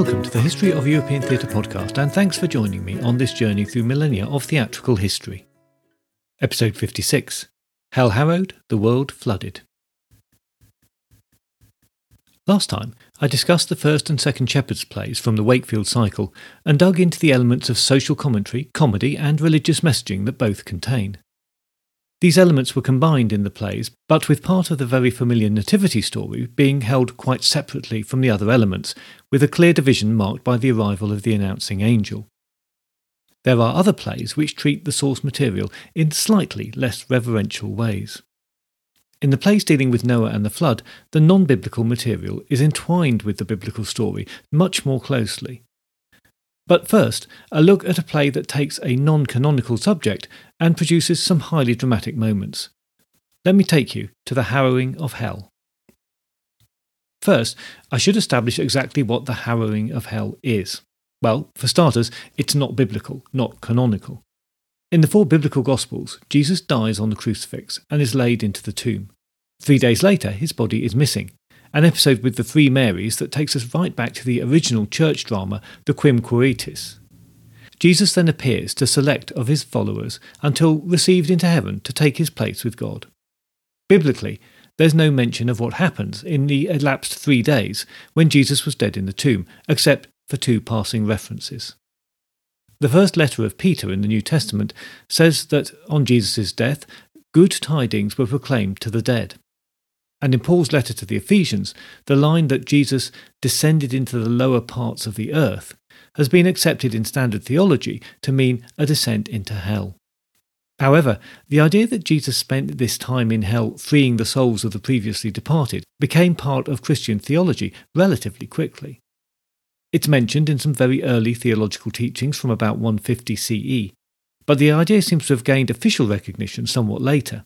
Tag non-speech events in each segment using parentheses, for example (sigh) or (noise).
Welcome to the History of European Theatre podcast, and thanks for joining me on this journey through millennia of theatrical history. Episode 56 Hell Harrowed, the World Flooded. Last time, I discussed the first and second Shepherds plays from the Wakefield cycle and dug into the elements of social commentary, comedy, and religious messaging that both contain. These elements were combined in the plays, but with part of the very familiar Nativity story being held quite separately from the other elements, with a clear division marked by the arrival of the announcing angel. There are other plays which treat the source material in slightly less reverential ways. In the plays dealing with Noah and the flood, the non biblical material is entwined with the biblical story much more closely. But first, a look at a play that takes a non canonical subject and produces some highly dramatic moments. Let me take you to the harrowing of hell. First, I should establish exactly what the harrowing of hell is. Well, for starters, it's not biblical, not canonical. In the four biblical Gospels, Jesus dies on the crucifix and is laid into the tomb. Three days later, his body is missing, an episode with the three Marys that takes us right back to the original church drama, the Quem Quaeritis. Jesus then appears to select of his followers until received into heaven to take his place with God. Biblically, there's no mention of what happens in the elapsed three days when Jesus was dead in the tomb, except for two passing references. The first letter of Peter in the New Testament says that on Jesus' death, good tidings were proclaimed to the dead. And in Paul's letter to the Ephesians, the line that Jesus descended into the lower parts of the earth has been accepted in standard theology to mean a descent into hell. However, the idea that Jesus spent this time in hell freeing the souls of the previously departed became part of Christian theology relatively quickly. It's mentioned in some very early theological teachings from about 150 CE, but the idea seems to have gained official recognition somewhat later.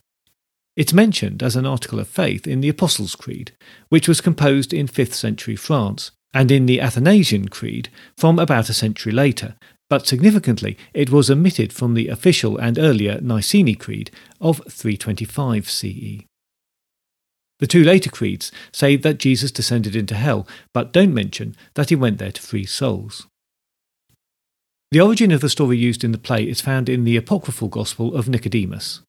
It's mentioned as an article of faith in the Apostles' Creed, which was composed in 5th century France, and in the Athanasian Creed from about a century later, but significantly it was omitted from the official and earlier Nicene Creed of 325 CE. The two later creeds say that Jesus descended into hell, but don't mention that he went there to free souls. The origin of the story used in the play is found in the apocryphal Gospel of Nicodemus.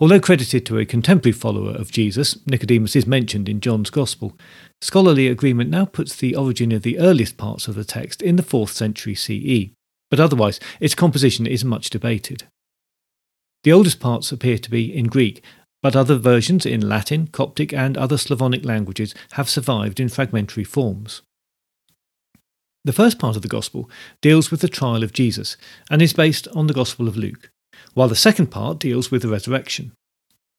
Although credited to a contemporary follower of Jesus, Nicodemus is mentioned in John's Gospel. Scholarly agreement now puts the origin of the earliest parts of the text in the 4th century CE, but otherwise its composition is much debated. The oldest parts appear to be in Greek, but other versions in Latin, Coptic, and other Slavonic languages have survived in fragmentary forms. The first part of the Gospel deals with the trial of Jesus and is based on the Gospel of Luke while the second part deals with the resurrection.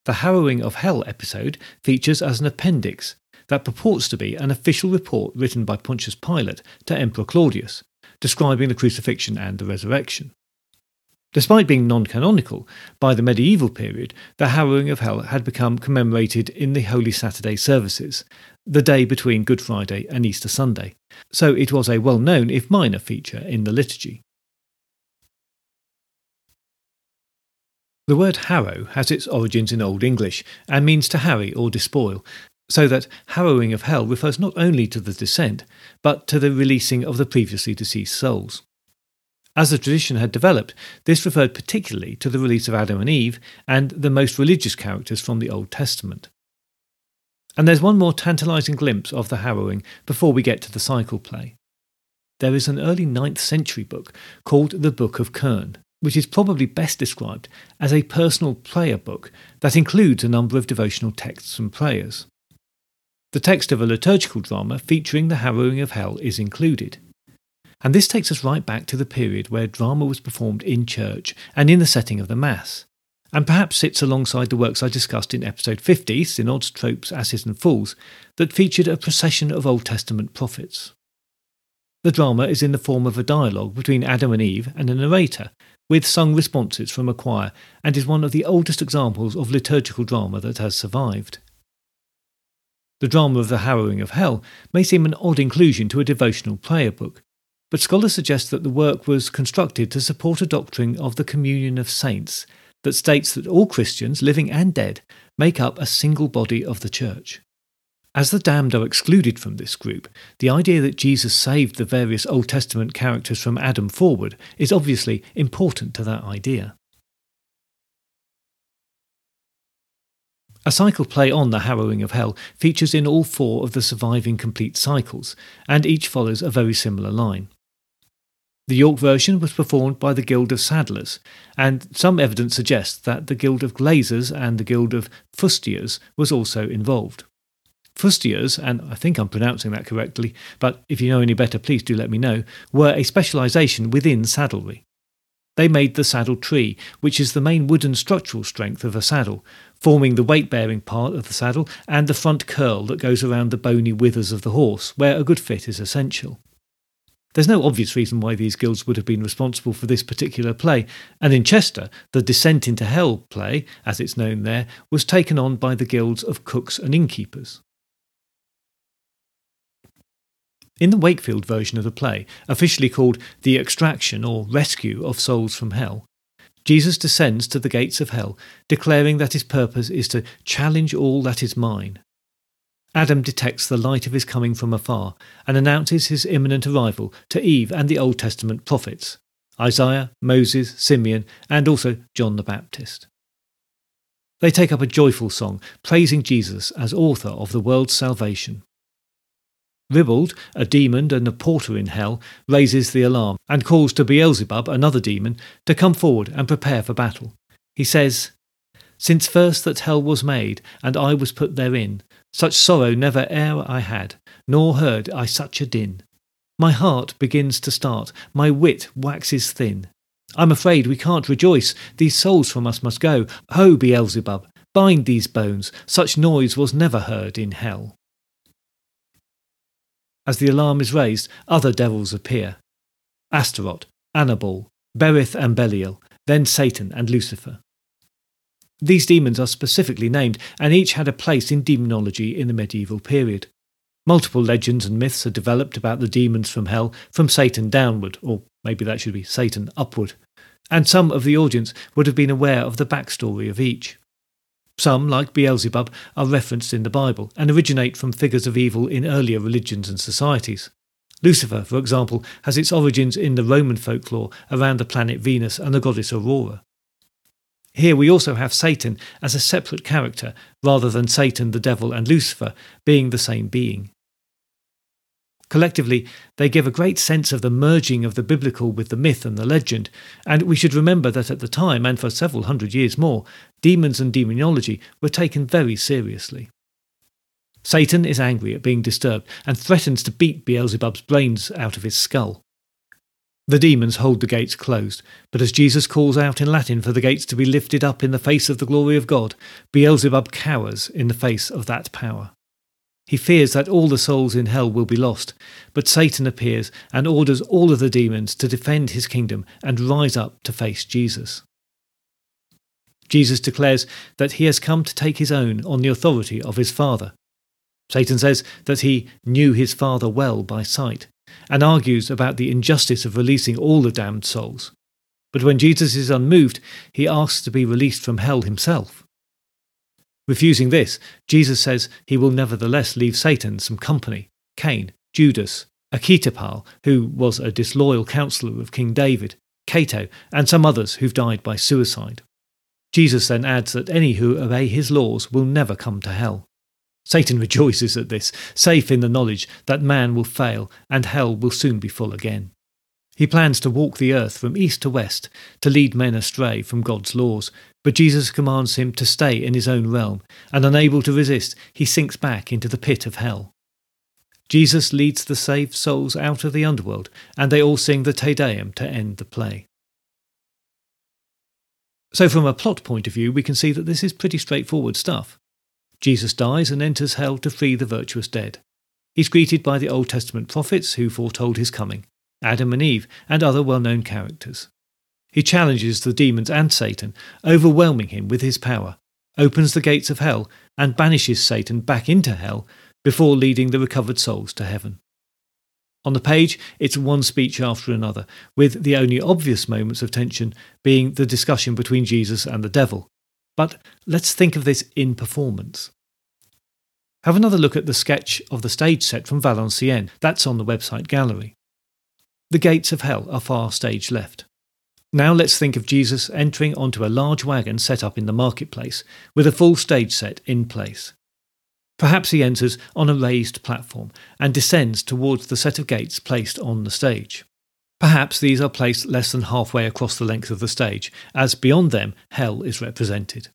The Harrowing of Hell episode features as an appendix that purports to be an official report written by Pontius Pilate to Emperor Claudius, describing the crucifixion and the resurrection. Despite being non canonical, by the medieval period, the Harrowing of Hell had become commemorated in the Holy Saturday services, the day between Good Friday and Easter Sunday, so it was a well known, if minor, feature in the liturgy. The word harrow has its origins in Old English and means to harry or despoil, so that harrowing of hell refers not only to the descent, but to the releasing of the previously deceased souls. As the tradition had developed, this referred particularly to the release of Adam and Eve and the most religious characters from the Old Testament. And there's one more tantalising glimpse of the harrowing before we get to the cycle play. There is an early 9th century book called the Book of Cerne, which is probably best described as a personal prayer book that includes a number of devotional texts and prayers. The text of a liturgical drama featuring the harrowing of hell is included. And this takes us right back to the period where drama was performed in church and in the setting of the Mass, and perhaps sits alongside the works I discussed in episode 50, Synods, Tropes, Asses and Fools, that featured a procession of Old Testament prophets. The drama is in the form of a dialogue between Adam and Eve and a narrator, with sung responses from a choir, and is one of the oldest examples of liturgical drama that has survived. The drama of the harrowing of hell may seem an odd inclusion to a devotional prayer book, but scholars suggest that the work was constructed to support a doctrine of the communion of saints that states that all Christians, living and dead, make up a single body of the Church. As the damned are excluded from this group, the idea that Jesus saved the various Old Testament characters from Adam forward is obviously important to that idea. A cycle play on the harrowing of hell features in all four of the surviving complete cycles, and each follows a very similar line. The York version was performed by the Guild of Saddlers, and some evidence suggests that the Guild of Glaziers and the Guild of Fustiers was also involved. Fustiers, and I think I'm pronouncing that correctly, but if you know any better, please do let me know, were a specialisation within saddlery. They made the saddle tree, which is the main wooden structural strength of a saddle, forming the weight bearing part of the saddle and the front curl that goes around the bony withers of the horse, where a good fit is essential. There's no obvious reason why these guilds would have been responsible for this particular play, and in Chester, the Descent into Hell play, as it's known there, was taken on by the guilds of cooks and innkeepers. In the Wakefield version of the play, officially called The Extraction or Rescue of Souls from Hell, Jesus descends to the gates of hell, declaring that his purpose is to challenge all that is mine. Adam detects the light of his coming from afar and announces his imminent arrival to Eve and the Old Testament prophets Isaiah, Moses, Simeon, and also John the Baptist. They take up a joyful song, praising Jesus as author of the world's salvation. Ribald, a demon and a porter in hell, raises the alarm and calls to Beelzebub, another demon, to come forward and prepare for battle. He says, Since first that hell was made, and I was put therein, such sorrow never e'er I had, nor heard I such a din. My heart begins to start, my wit waxes thin. I'm afraid we can't rejoice, these souls from us must go. Ho, Beelzebub, bind these bones, such noise was never heard in hell. As the alarm is raised, other devils appear Astaroth, Anabal, Berith and Belial, then Satan and Lucifer. These demons are specifically named, and each had a place in demonology in the medieval period. Multiple legends and myths are developed about the demons from hell, from Satan downward, or maybe that should be Satan upward, and some of the audience would have been aware of the backstory of each. Some, like Beelzebub, are referenced in the Bible and originate from figures of evil in earlier religions and societies. Lucifer, for example, has its origins in the Roman folklore around the planet Venus and the goddess Aurora. Here we also have Satan as a separate character, rather than Satan, the devil, and Lucifer being the same being. Collectively, they give a great sense of the merging of the biblical with the myth and the legend, and we should remember that at the time, and for several hundred years more, demons and demonology were taken very seriously. Satan is angry at being disturbed and threatens to beat Beelzebub's brains out of his skull. The demons hold the gates closed, but as Jesus calls out in Latin for the gates to be lifted up in the face of the glory of God, Beelzebub cowers in the face of that power. He fears that all the souls in hell will be lost, but Satan appears and orders all of the demons to defend his kingdom and rise up to face Jesus. Jesus declares that he has come to take his own on the authority of his Father. Satan says that he knew his Father well by sight, and argues about the injustice of releasing all the damned souls. But when Jesus is unmoved, he asks to be released from hell himself. Refusing this, Jesus says he will nevertheless leave Satan some company Cain, Judas, Achitophel, who was a disloyal counselor of King David, Cato, and some others who've died by suicide. Jesus then adds that any who obey his laws will never come to hell. Satan (laughs) rejoices at this, safe in the knowledge that man will fail and hell will soon be full again. He plans to walk the earth from east to west to lead men astray from God's laws, but Jesus commands him to stay in his own realm, and unable to resist, he sinks back into the pit of hell. Jesus leads the saved souls out of the underworld, and they all sing the Te Deum to end the play. So, from a plot point of view, we can see that this is pretty straightforward stuff. Jesus dies and enters hell to free the virtuous dead. He's greeted by the Old Testament prophets who foretold his coming. Adam and Eve, and other well known characters. He challenges the demons and Satan, overwhelming him with his power, opens the gates of hell, and banishes Satan back into hell before leading the recovered souls to heaven. On the page, it's one speech after another, with the only obvious moments of tension being the discussion between Jesus and the devil. But let's think of this in performance. Have another look at the sketch of the stage set from Valenciennes. That's on the website gallery. The gates of hell are far stage left. Now let's think of Jesus entering onto a large wagon set up in the marketplace, with a full stage set in place. Perhaps he enters on a raised platform and descends towards the set of gates placed on the stage. Perhaps these are placed less than halfway across the length of the stage, as beyond them hell is represented.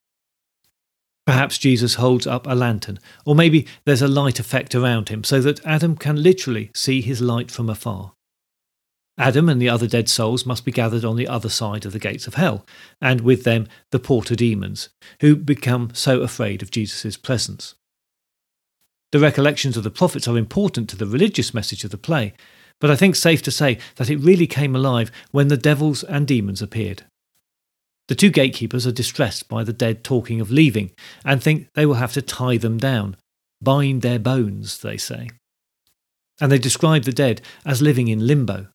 Perhaps Jesus holds up a lantern, or maybe there's a light effect around him so that Adam can literally see his light from afar. Adam and the other dead souls must be gathered on the other side of the gates of hell, and with them the porter demons, who become so afraid of Jesus' presence. The recollections of the prophets are important to the religious message of the play, but I think safe to say that it really came alive when the devils and demons appeared. The two gatekeepers are distressed by the dead talking of leaving and think they will have to tie them down, bind their bones, they say. And they describe the dead as living in limbo,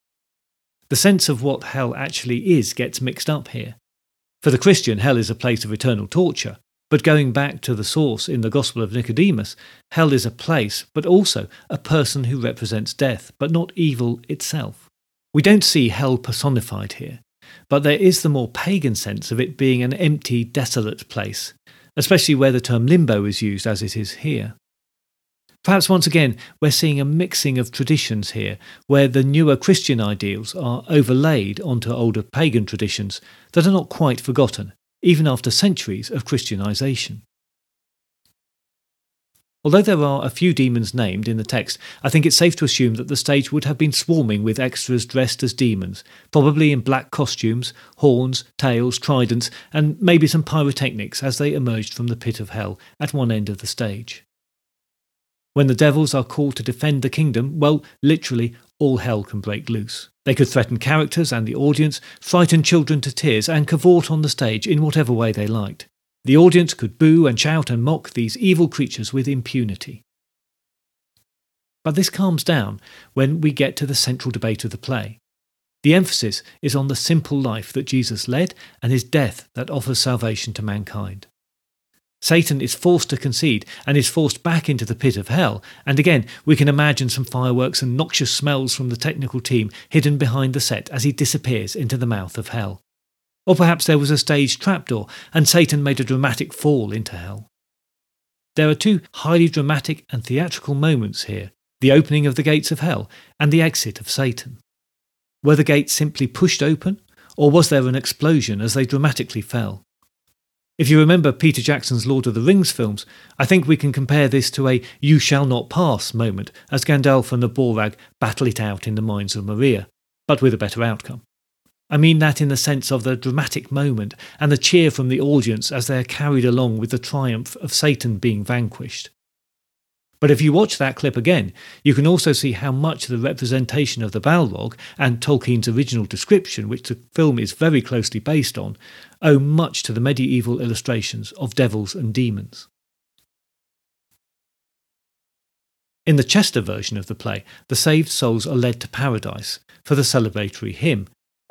the sense of what hell actually is gets mixed up here. For the Christian, hell is a place of eternal torture. But going back to the source in the Gospel of Nicodemus, hell is a place, but also a person who represents death, but not evil itself. We don't see hell personified here, but there is the more pagan sense of it being an empty, desolate place, especially where the term limbo is used as it is here. Perhaps once again, we're seeing a mixing of traditions here, where the newer Christian ideals are overlaid onto older pagan traditions that are not quite forgotten, even after centuries of Christianization. Although there are a few demons named in the text, I think it's safe to assume that the stage would have been swarming with extras dressed as demons, probably in black costumes, horns, tails, tridents, and maybe some pyrotechnics as they emerged from the pit of hell at one end of the stage. When the devils are called to defend the kingdom, well, literally, all hell can break loose. They could threaten characters and the audience, frighten children to tears, and cavort on the stage in whatever way they liked. The audience could boo and shout and mock these evil creatures with impunity. But this calms down when we get to the central debate of the play. The emphasis is on the simple life that Jesus led and his death that offers salvation to mankind. Satan is forced to concede and is forced back into the pit of hell. And again, we can imagine some fireworks and noxious smells from the technical team hidden behind the set as he disappears into the mouth of hell. Or perhaps there was a staged trapdoor and Satan made a dramatic fall into hell. There are two highly dramatic and theatrical moments here the opening of the gates of hell and the exit of Satan. Were the gates simply pushed open, or was there an explosion as they dramatically fell? If you remember Peter Jackson's Lord of the Rings films, I think we can compare this to a you shall not pass moment as Gandalf and the Balrog battle it out in the mines of Moria, but with a better outcome. I mean that in the sense of the dramatic moment and the cheer from the audience as they are carried along with the triumph of Satan being vanquished. But if you watch that clip again, you can also see how much the representation of the Balrog and Tolkien's original description, which the film is very closely based on, owe much to the medieval illustrations of devils and demons. In the Chester version of the play, the saved souls are led to paradise for the celebratory hymn,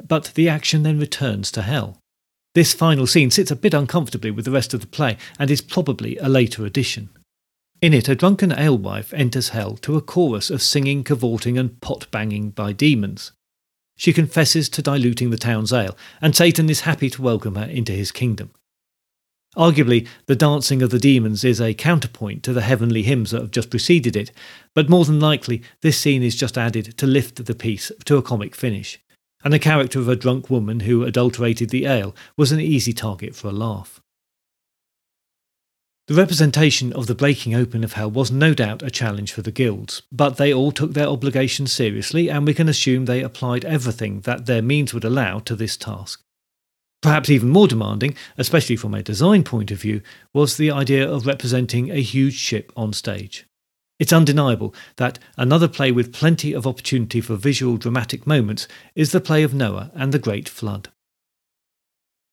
but the action then returns to hell. This final scene sits a bit uncomfortably with the rest of the play and is probably a later addition. In it, a drunken alewife enters hell to a chorus of singing, cavorting, and pot banging by demons. She confesses to diluting the town's ale, and Satan is happy to welcome her into his kingdom. Arguably, the dancing of the demons is a counterpoint to the heavenly hymns that have just preceded it, but more than likely, this scene is just added to lift the piece to a comic finish, and the character of a drunk woman who adulterated the ale was an easy target for a laugh. The representation of the breaking open of hell was no doubt a challenge for the guilds, but they all took their obligations seriously, and we can assume they applied everything that their means would allow to this task. Perhaps even more demanding, especially from a design point of view, was the idea of representing a huge ship on stage. It's undeniable that another play with plenty of opportunity for visual dramatic moments is the play of Noah and the Great Flood.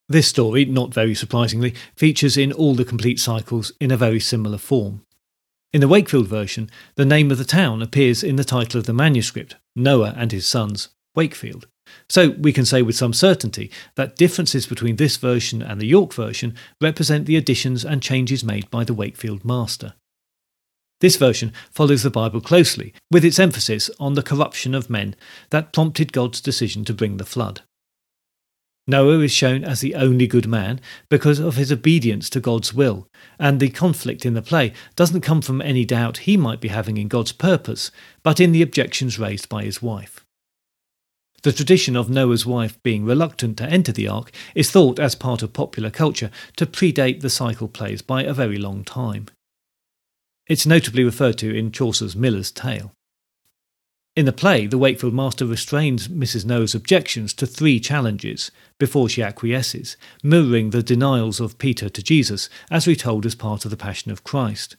This story, not very surprisingly, features in all the complete cycles in a very similar form. In the Wakefield version, the name of the town appears in the title of the manuscript, Noah and his sons, Wakefield. So we can say with some certainty that differences between this version and the York version represent the additions and changes made by the Wakefield master. This version follows the Bible closely, with its emphasis on the corruption of men that prompted God's decision to bring the flood. Noah is shown as the only good man because of his obedience to God's will, and the conflict in the play doesn't come from any doubt he might be having in God's purpose, but in the objections raised by his wife. The tradition of Noah's wife being reluctant to enter the ark is thought, as part of popular culture, to predate the cycle plays by a very long time. It's notably referred to in Chaucer's Miller's Tale. In the play, the Wakefield master restrains Mrs. Noah's objections to three challenges before she acquiesces, mirroring the denials of Peter to Jesus as retold as part of the Passion of Christ.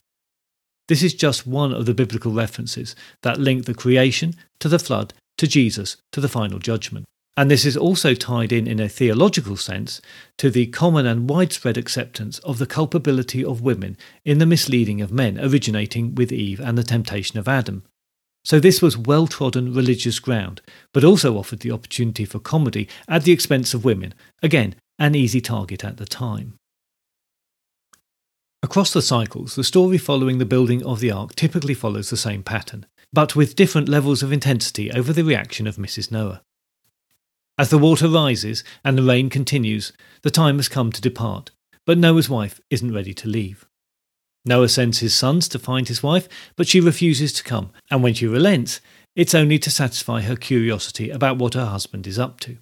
This is just one of the biblical references that link the creation to the flood to Jesus to the final judgment. And this is also tied in, in a theological sense, to the common and widespread acceptance of the culpability of women in the misleading of men originating with Eve and the temptation of Adam, so this was well trodden religious ground, but also offered the opportunity for comedy at the expense of women, again, an easy target at the time. Across the cycles, the story following the building of the ark typically follows the same pattern, but with different levels of intensity over the reaction of Mrs. Noah. As the water rises and the rain continues, the time has come to depart, but Noah's wife isn't ready to leave. Noah sends his sons to find his wife, but she refuses to come, and when she relents, it's only to satisfy her curiosity about what her husband is up to.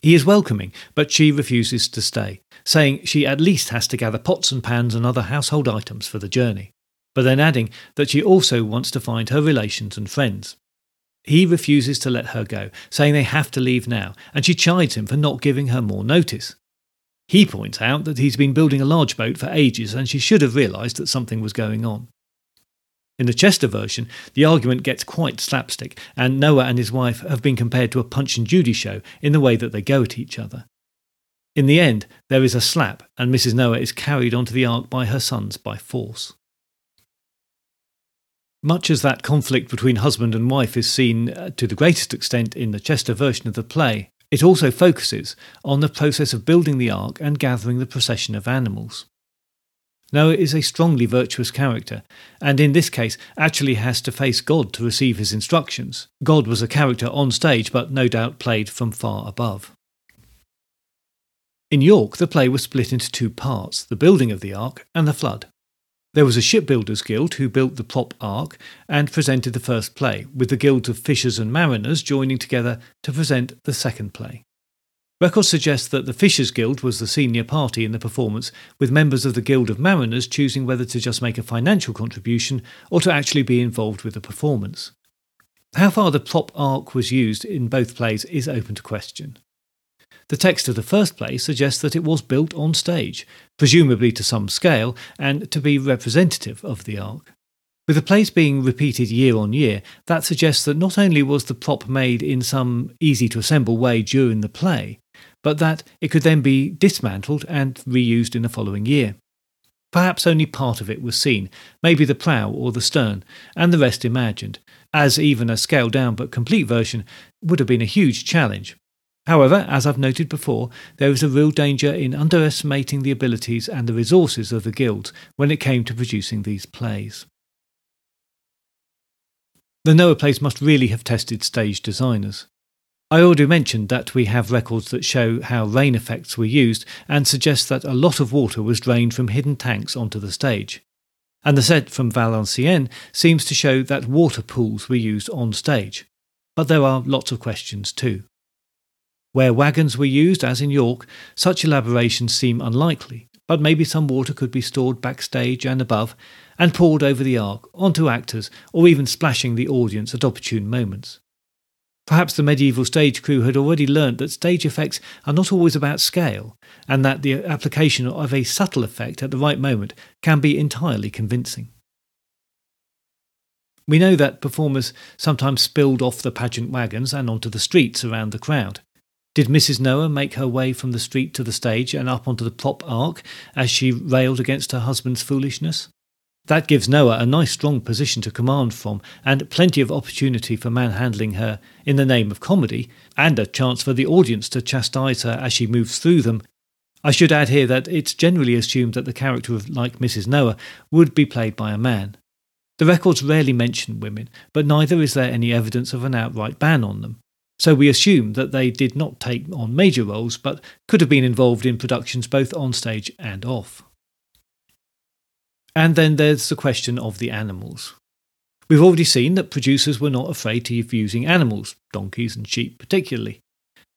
He is welcoming, but she refuses to stay, saying she at least has to gather pots and pans and other household items for the journey, but then adding that she also wants to find her relations and friends. He refuses to let her go, saying they have to leave now, and she chides him for not giving her more notice. He points out that he's been building a large boat for ages and she should have realised that something was going on. In the Chester version, the argument gets quite slapstick, and Noah and his wife have been compared to a Punch and Judy show in the way that they go at each other. In the end, there is a slap, and Mrs. Noah is carried onto the ark by her sons by force. Much as that conflict between husband and wife is seen uh, to the greatest extent in the Chester version of the play, it also focuses on the process of building the ark and gathering the procession of animals. Noah is a strongly virtuous character, and in this case actually has to face God to receive his instructions. God was a character on stage, but no doubt played from far above. In York, the play was split into two parts the building of the ark and the flood. There was a shipbuilders' guild who built the prop ark and presented the first play, with the guilds of fishers and mariners joining together to present the second play. Records suggest that the Fishers Guild was the senior party in the performance, with members of the Guild of Mariners choosing whether to just make a financial contribution or to actually be involved with the performance. How far the prop ark was used in both plays is open to question. The text of the first play suggests that it was built on stage, presumably to some scale, and to be representative of the ark. With the plays being repeated year on year, that suggests that not only was the prop made in some easy to assemble way during the play, but that it could then be dismantled and reused in the following year. Perhaps only part of it was seen, maybe the prow or the stern, and the rest imagined, as even a scaled down but complete version would have been a huge challenge. However, as I've noted before, there is a real danger in underestimating the abilities and the resources of the guilds when it came to producing these plays. The Noah plays must really have tested stage designers. I already mentioned that we have records that show how rain effects were used and suggest that a lot of water was drained from hidden tanks onto the stage. And the set from Valenciennes seems to show that water pools were used on stage. But there are lots of questions too. Where wagons were used, as in York, such elaborations seem unlikely, but maybe some water could be stored backstage and above and poured over the ark, onto actors, or even splashing the audience at opportune moments. Perhaps the medieval stage crew had already learnt that stage effects are not always about scale, and that the application of a subtle effect at the right moment can be entirely convincing. We know that performers sometimes spilled off the pageant wagons and onto the streets around the crowd. Did Mrs. Noah make her way from the street to the stage and up onto the prop ark as she railed against her husband's foolishness? That gives Noah a nice strong position to command from, and plenty of opportunity for manhandling her in the name of comedy, and a chance for the audience to chastise her as she moves through them. I should add here that it's generally assumed that the character of like Mrs. Noah would be played by a man. The records rarely mention women, but neither is there any evidence of an outright ban on them. So we assume that they did not take on major roles, but could have been involved in productions both on stage and off. And then there's the question of the animals. We've already seen that producers were not afraid of using animals, donkeys and sheep particularly.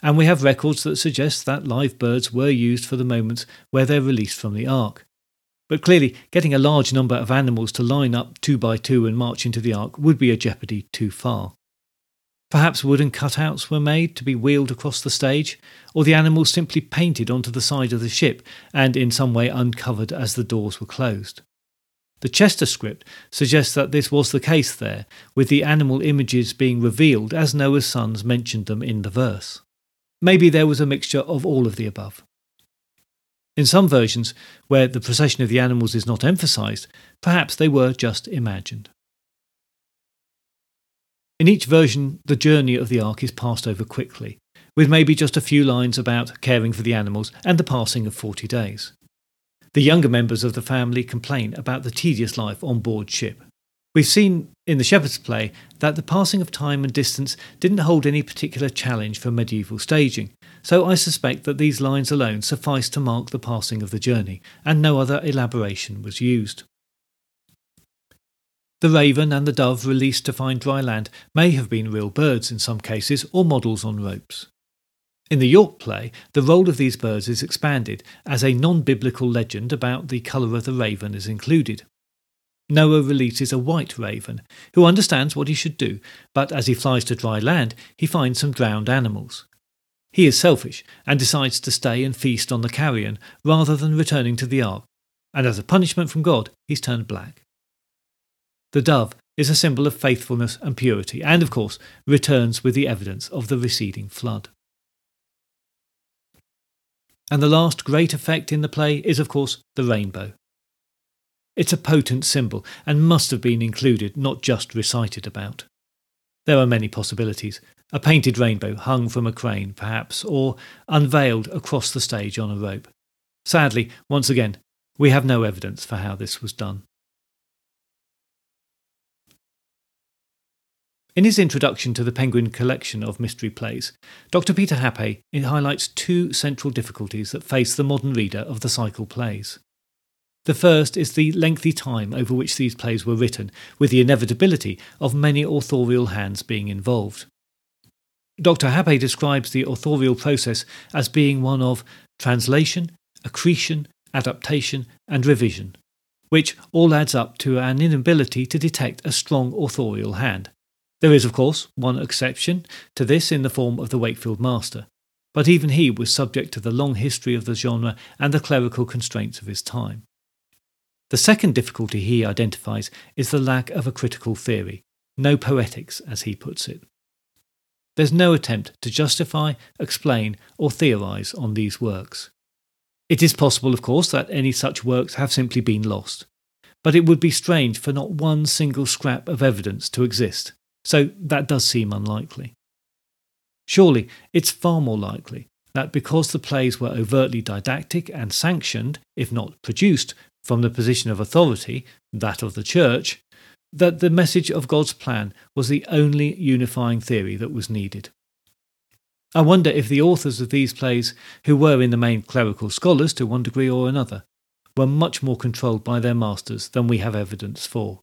And we have records that suggest that live birds were used for the moments where they're released from the ark. But clearly, getting a large number of animals to line up two by two and march into the ark would be a jeopardy too far. Perhaps wooden cutouts were made to be wheeled across the stage, or the animals simply painted onto the side of the ship and in some way uncovered as the doors were closed. The Chester script suggests that this was the case there, with the animal images being revealed as Noah's sons mentioned them in the verse. Maybe there was a mixture of all of the above. In some versions, where the procession of the animals is not emphasized, perhaps they were just imagined. In each version, the journey of the ark is passed over quickly, with maybe just a few lines about caring for the animals and the passing of 40 days. The younger members of the family complain about the tedious life on board ship. We've seen in the Shepherd's Play that the passing of time and distance didn't hold any particular challenge for medieval staging, so I suspect that these lines alone suffice to mark the passing of the journey, and no other elaboration was used. The raven and the dove released to find dry land may have been real birds in some cases, or models on ropes. In the York play, the role of these birds is expanded, as a non biblical legend about the colour of the raven is included. Noah releases a white raven, who understands what he should do, but as he flies to dry land, he finds some drowned animals. He is selfish and decides to stay and feast on the carrion rather than returning to the ark, and as a punishment from God, he's turned black. The dove is a symbol of faithfulness and purity, and of course, returns with the evidence of the receding flood. And the last great effect in the play is, of course, the rainbow. It's a potent symbol and must have been included, not just recited about. There are many possibilities. A painted rainbow hung from a crane, perhaps, or unveiled across the stage on a rope. Sadly, once again, we have no evidence for how this was done. In his introduction to the Penguin collection of mystery plays, Dr. Peter Happe highlights two central difficulties that face the modern reader of the cycle plays. The first is the lengthy time over which these plays were written, with the inevitability of many authorial hands being involved. Dr. Happe describes the authorial process as being one of translation, accretion, adaptation, and revision, which all adds up to an inability to detect a strong authorial hand. There is, of course, one exception to this in the form of the Wakefield Master, but even he was subject to the long history of the genre and the clerical constraints of his time. The second difficulty he identifies is the lack of a critical theory, no poetics, as he puts it. There's no attempt to justify, explain, or theorise on these works. It is possible, of course, that any such works have simply been lost, but it would be strange for not one single scrap of evidence to exist, so that does seem unlikely. Surely it's far more likely that because the plays were overtly didactic and sanctioned, if not produced, from the position of authority, that of the Church, that the message of God's plan was the only unifying theory that was needed. I wonder if the authors of these plays, who were in the main clerical scholars to one degree or another, were much more controlled by their masters than we have evidence for.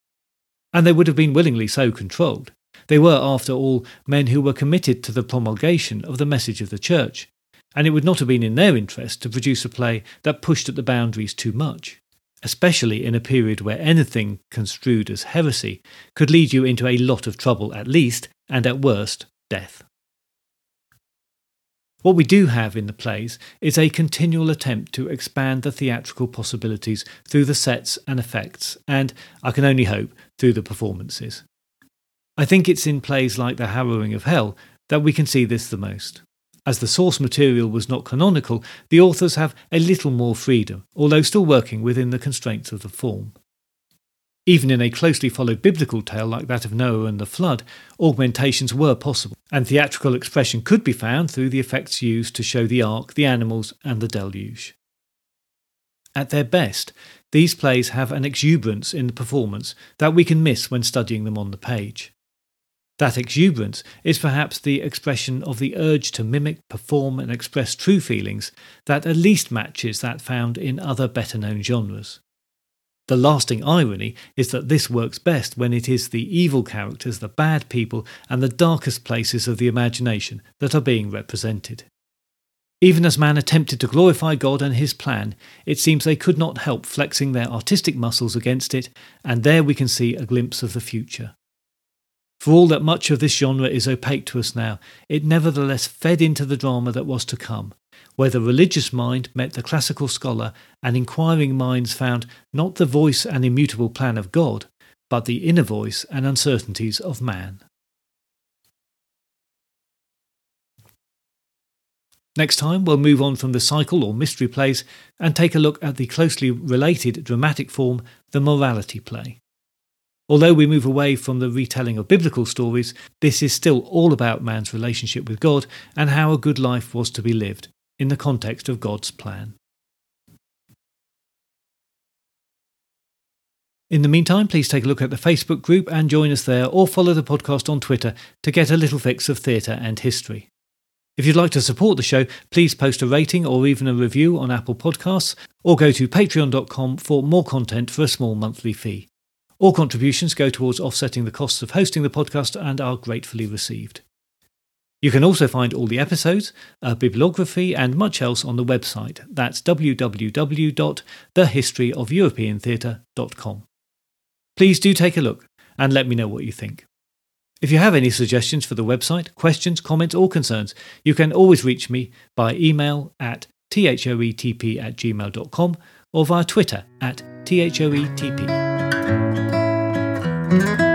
And they would have been willingly so controlled. They were, after all, men who were committed to the promulgation of the message of the Church, and it would not have been in their interest to produce a play that pushed at the boundaries too much especially in a period where anything construed as heresy could lead you into a lot of trouble at least, and at worst, death. What we do have in the plays is a continual attempt to expand the theatrical possibilities through the sets and effects, and, I can only hope, through the performances. I think it's in plays like The Harrowing of Hell that we can see this the most. As the source material was not canonical, the authors have a little more freedom, although still working within the constraints of the form. Even in a closely followed biblical tale like that of Noah and the flood, augmentations were possible, and theatrical expression could be found through the effects used to show the ark, the animals, and the deluge. At their best, these plays have an exuberance in the performance that we can miss when studying them on the page. That exuberance is perhaps the expression of the urge to mimic, perform, and express true feelings that at least matches that found in other better known genres. The lasting irony is that this works best when it is the evil characters, the bad people, and the darkest places of the imagination that are being represented. Even as man attempted to glorify God and his plan, it seems they could not help flexing their artistic muscles against it, and there we can see a glimpse of the future. For all that much of this genre is opaque to us now, it nevertheless fed into the drama that was to come, where the religious mind met the classical scholar, and inquiring minds found not the voice and immutable plan of God, but the inner voice and uncertainties of man. Next time, we'll move on from the cycle or mystery plays and take a look at the closely related dramatic form, the morality play. Although we move away from the retelling of biblical stories, this is still all about man's relationship with God and how a good life was to be lived in the context of God's plan. In the meantime, please take a look at the Facebook group and join us there, or follow the podcast on Twitter to get a little fix of theatre and history. If you'd like to support the show, please post a rating or even a review on Apple Podcasts, or go to patreon.com for more content for a small monthly fee. All contributions go towards offsetting the costs of hosting the podcast and are gratefully received. You can also find all the episodes, a bibliography, and much else on the website. That's www.thehistoryofeuropeantheatre.com. Please do take a look and let me know what you think. If you have any suggestions for the website, questions, comments, or concerns, you can always reach me by email at thoetp at gmail.com or via Twitter at thoetp. Mm-hmm.